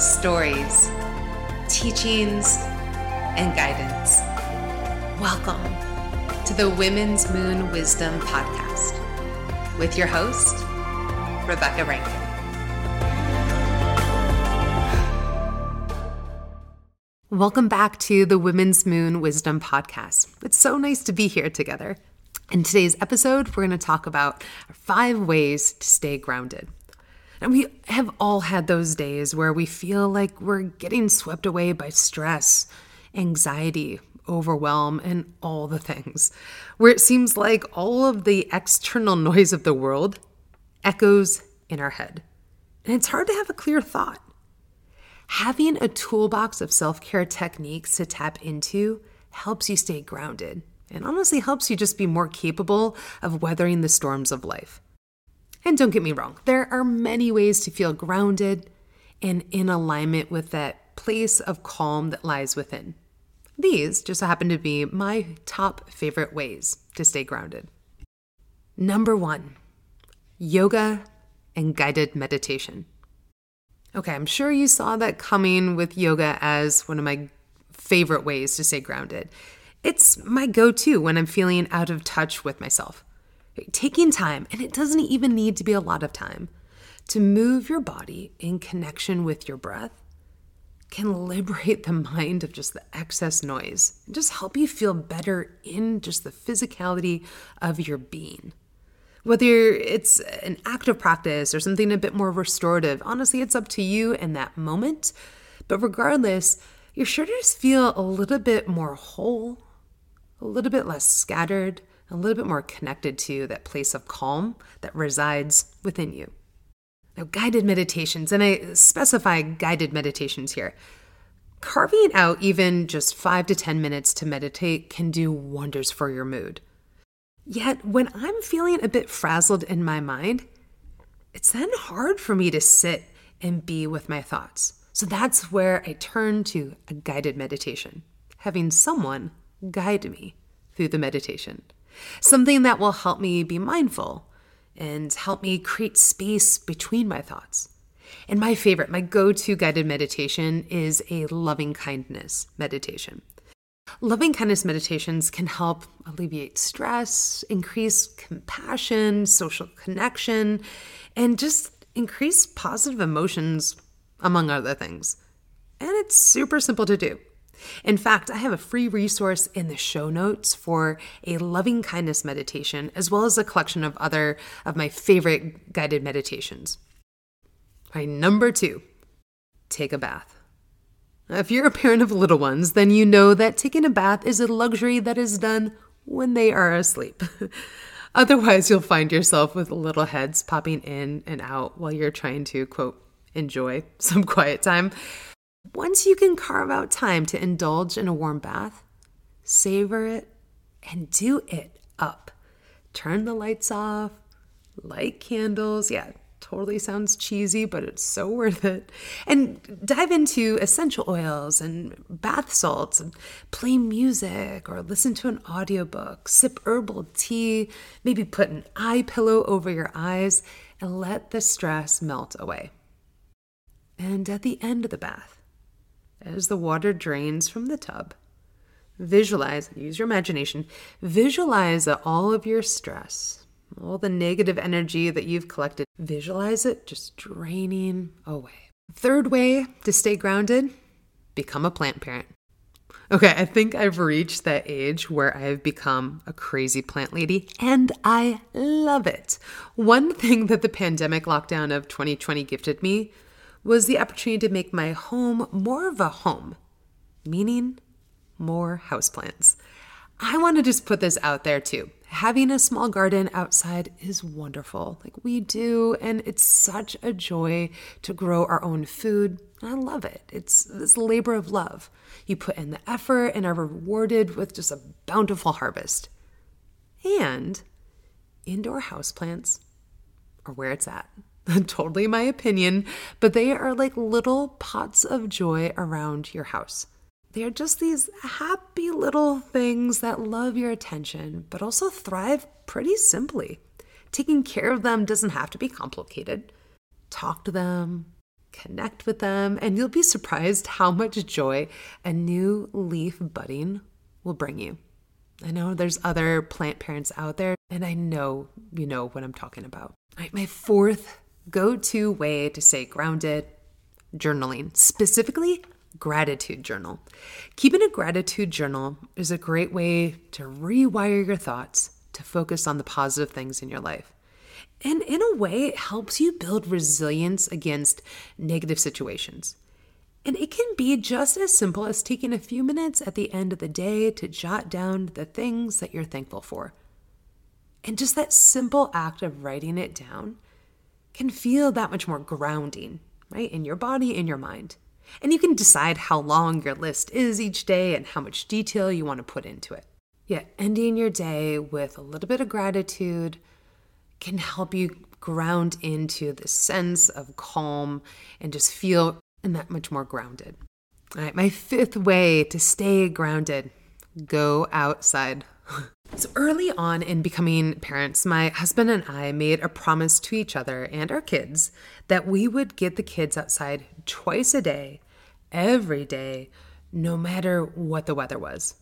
stories, teachings, and guidance. Welcome to the Women's Moon Wisdom Podcast with your host, Rebecca Rankin. Welcome back to the Women's Moon Wisdom Podcast. It's so nice to be here together. In today's episode, we're going to talk about five ways to stay grounded. And we have all had those days where we feel like we're getting swept away by stress, anxiety, overwhelm, and all the things, where it seems like all of the external noise of the world echoes in our head. And it's hard to have a clear thought. Having a toolbox of self care techniques to tap into helps you stay grounded and honestly helps you just be more capable of weathering the storms of life. And don't get me wrong, there are many ways to feel grounded and in alignment with that place of calm that lies within. These just happen to be my top favorite ways to stay grounded. Number one, yoga and guided meditation. Okay, I'm sure you saw that coming with yoga as one of my favorite ways to stay grounded. It's my go to when I'm feeling out of touch with myself. Taking time, and it doesn't even need to be a lot of time, to move your body in connection with your breath can liberate the mind of just the excess noise and just help you feel better in just the physicality of your being. Whether it's an active practice or something a bit more restorative, honestly, it's up to you in that moment. But regardless, you're sure to just feel a little bit more whole, a little bit less scattered, a little bit more connected to that place of calm that resides within you. Now, guided meditations, and I specify guided meditations here. Carving out even just five to 10 minutes to meditate can do wonders for your mood. Yet, when I'm feeling a bit frazzled in my mind, it's then hard for me to sit and be with my thoughts. So that's where I turn to a guided meditation, having someone guide me through the meditation. Something that will help me be mindful and help me create space between my thoughts. And my favorite, my go to guided meditation is a loving kindness meditation. Loving kindness meditations can help alleviate stress, increase compassion, social connection, and just increase positive emotions, among other things. And it's super simple to do. In fact, I have a free resource in the show notes for a loving kindness meditation, as well as a collection of other of my favorite guided meditations. All right, number two, take a bath. If you're a parent of little ones, then you know that taking a bath is a luxury that is done when they are asleep. Otherwise, you'll find yourself with little heads popping in and out while you're trying to, quote, enjoy some quiet time. Once you can carve out time to indulge in a warm bath, savor it and do it up. Turn the lights off, light candles. Yeah, totally sounds cheesy, but it's so worth it. And dive into essential oils and bath salts and play music or listen to an audiobook, sip herbal tea, maybe put an eye pillow over your eyes and let the stress melt away. And at the end of the bath, as the water drains from the tub, visualize, use your imagination, visualize all of your stress, all the negative energy that you've collected, visualize it just draining away. Third way to stay grounded become a plant parent. Okay, I think I've reached that age where I've become a crazy plant lady, and I love it. One thing that the pandemic lockdown of 2020 gifted me was the opportunity to make my home more of a home, meaning more houseplants. I want to just put this out there too having a small garden outside is wonderful. Like we do, and it's such a joy to grow our own food. I love it. It's this labor of love. You put in the effort and are rewarded with just a bountiful harvest. And indoor houseplants are where it's at. totally my opinion, but they are like little pots of joy around your house. They're just these happy little things that love your attention, but also thrive pretty simply. Taking care of them doesn't have to be complicated. Talk to them, connect with them, and you'll be surprised how much joy a new leaf budding will bring you. I know there's other plant parents out there, and I know you know what I'm talking about. All right, my fourth go to way to stay grounded journaling, specifically gratitude journal. Keeping a gratitude journal is a great way to rewire your thoughts to focus on the positive things in your life. And in a way, it helps you build resilience against negative situations. And it can be just as simple as taking a few minutes at the end of the day to jot down the things that you're thankful for. And just that simple act of writing it down can feel that much more grounding, right? In your body, in your mind. And you can decide how long your list is each day and how much detail you want to put into it. Yet, ending your day with a little bit of gratitude can help you ground into the sense of calm and just feel and that much more grounded. All right, my fifth way to stay grounded go outside. so, early on in becoming parents, my husband and I made a promise to each other and our kids that we would get the kids outside twice a day, every day, no matter what the weather was.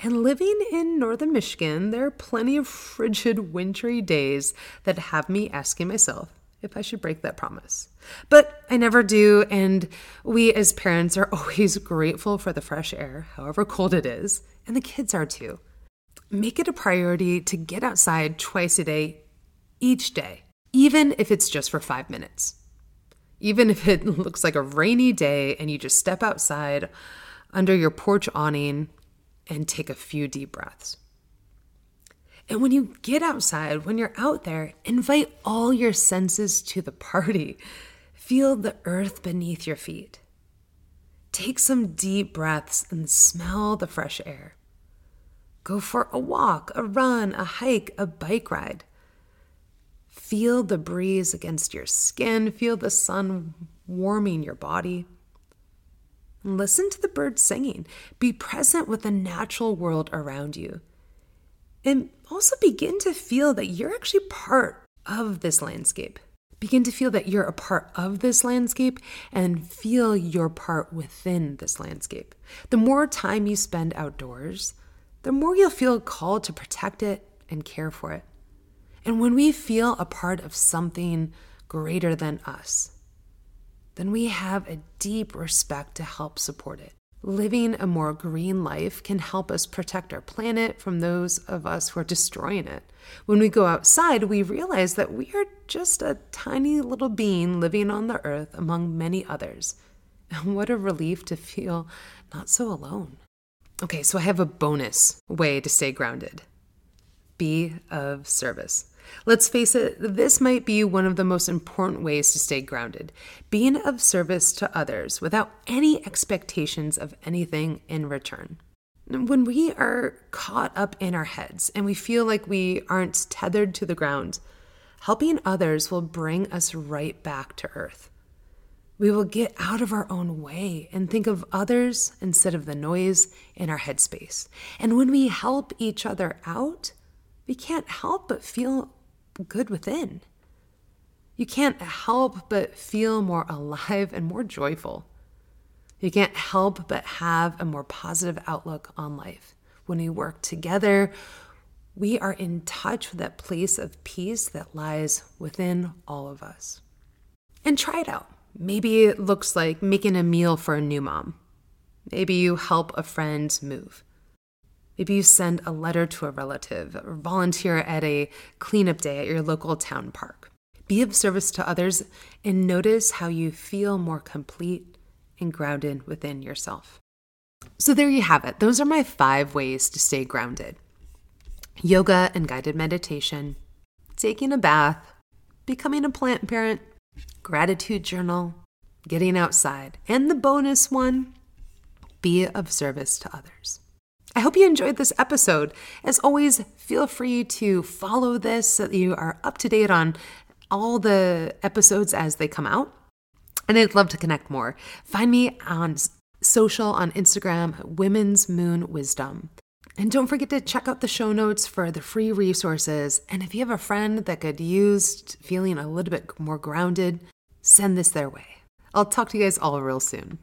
And living in northern Michigan, there are plenty of frigid, wintry days that have me asking myself, if I should break that promise. But I never do, and we as parents are always grateful for the fresh air, however cold it is, and the kids are too. Make it a priority to get outside twice a day, each day, even if it's just for five minutes. Even if it looks like a rainy day and you just step outside under your porch awning and take a few deep breaths. And when you get outside, when you're out there, invite all your senses to the party. Feel the earth beneath your feet. Take some deep breaths and smell the fresh air. Go for a walk, a run, a hike, a bike ride. Feel the breeze against your skin. Feel the sun warming your body. Listen to the birds singing. Be present with the natural world around you. And also begin to feel that you're actually part of this landscape. Begin to feel that you're a part of this landscape and feel your part within this landscape. The more time you spend outdoors, the more you'll feel called to protect it and care for it. And when we feel a part of something greater than us, then we have a deep respect to help support it. Living a more green life can help us protect our planet from those of us who are destroying it. When we go outside, we realize that we are just a tiny little being living on the earth among many others. And what a relief to feel not so alone. Okay, so I have a bonus way to stay grounded be of service. Let's face it, this might be one of the most important ways to stay grounded being of service to others without any expectations of anything in return. When we are caught up in our heads and we feel like we aren't tethered to the ground, helping others will bring us right back to earth. We will get out of our own way and think of others instead of the noise in our headspace. And when we help each other out, we can't help but feel good within. You can't help but feel more alive and more joyful. You can't help but have a more positive outlook on life. When we work together, we are in touch with that place of peace that lies within all of us. And try it out. Maybe it looks like making a meal for a new mom. Maybe you help a friend move. Maybe you send a letter to a relative or volunteer at a cleanup day at your local town park. Be of service to others and notice how you feel more complete and grounded within yourself. So, there you have it. Those are my five ways to stay grounded yoga and guided meditation, taking a bath, becoming a plant parent, gratitude journal, getting outside, and the bonus one be of service to others. I hope you enjoyed this episode. As always, feel free to follow this so that you are up to date on all the episodes as they come out. And I'd love to connect more. Find me on social on Instagram, Women's Moon Wisdom. And don't forget to check out the show notes for the free resources. And if you have a friend that could use feeling a little bit more grounded, send this their way. I'll talk to you guys all real soon.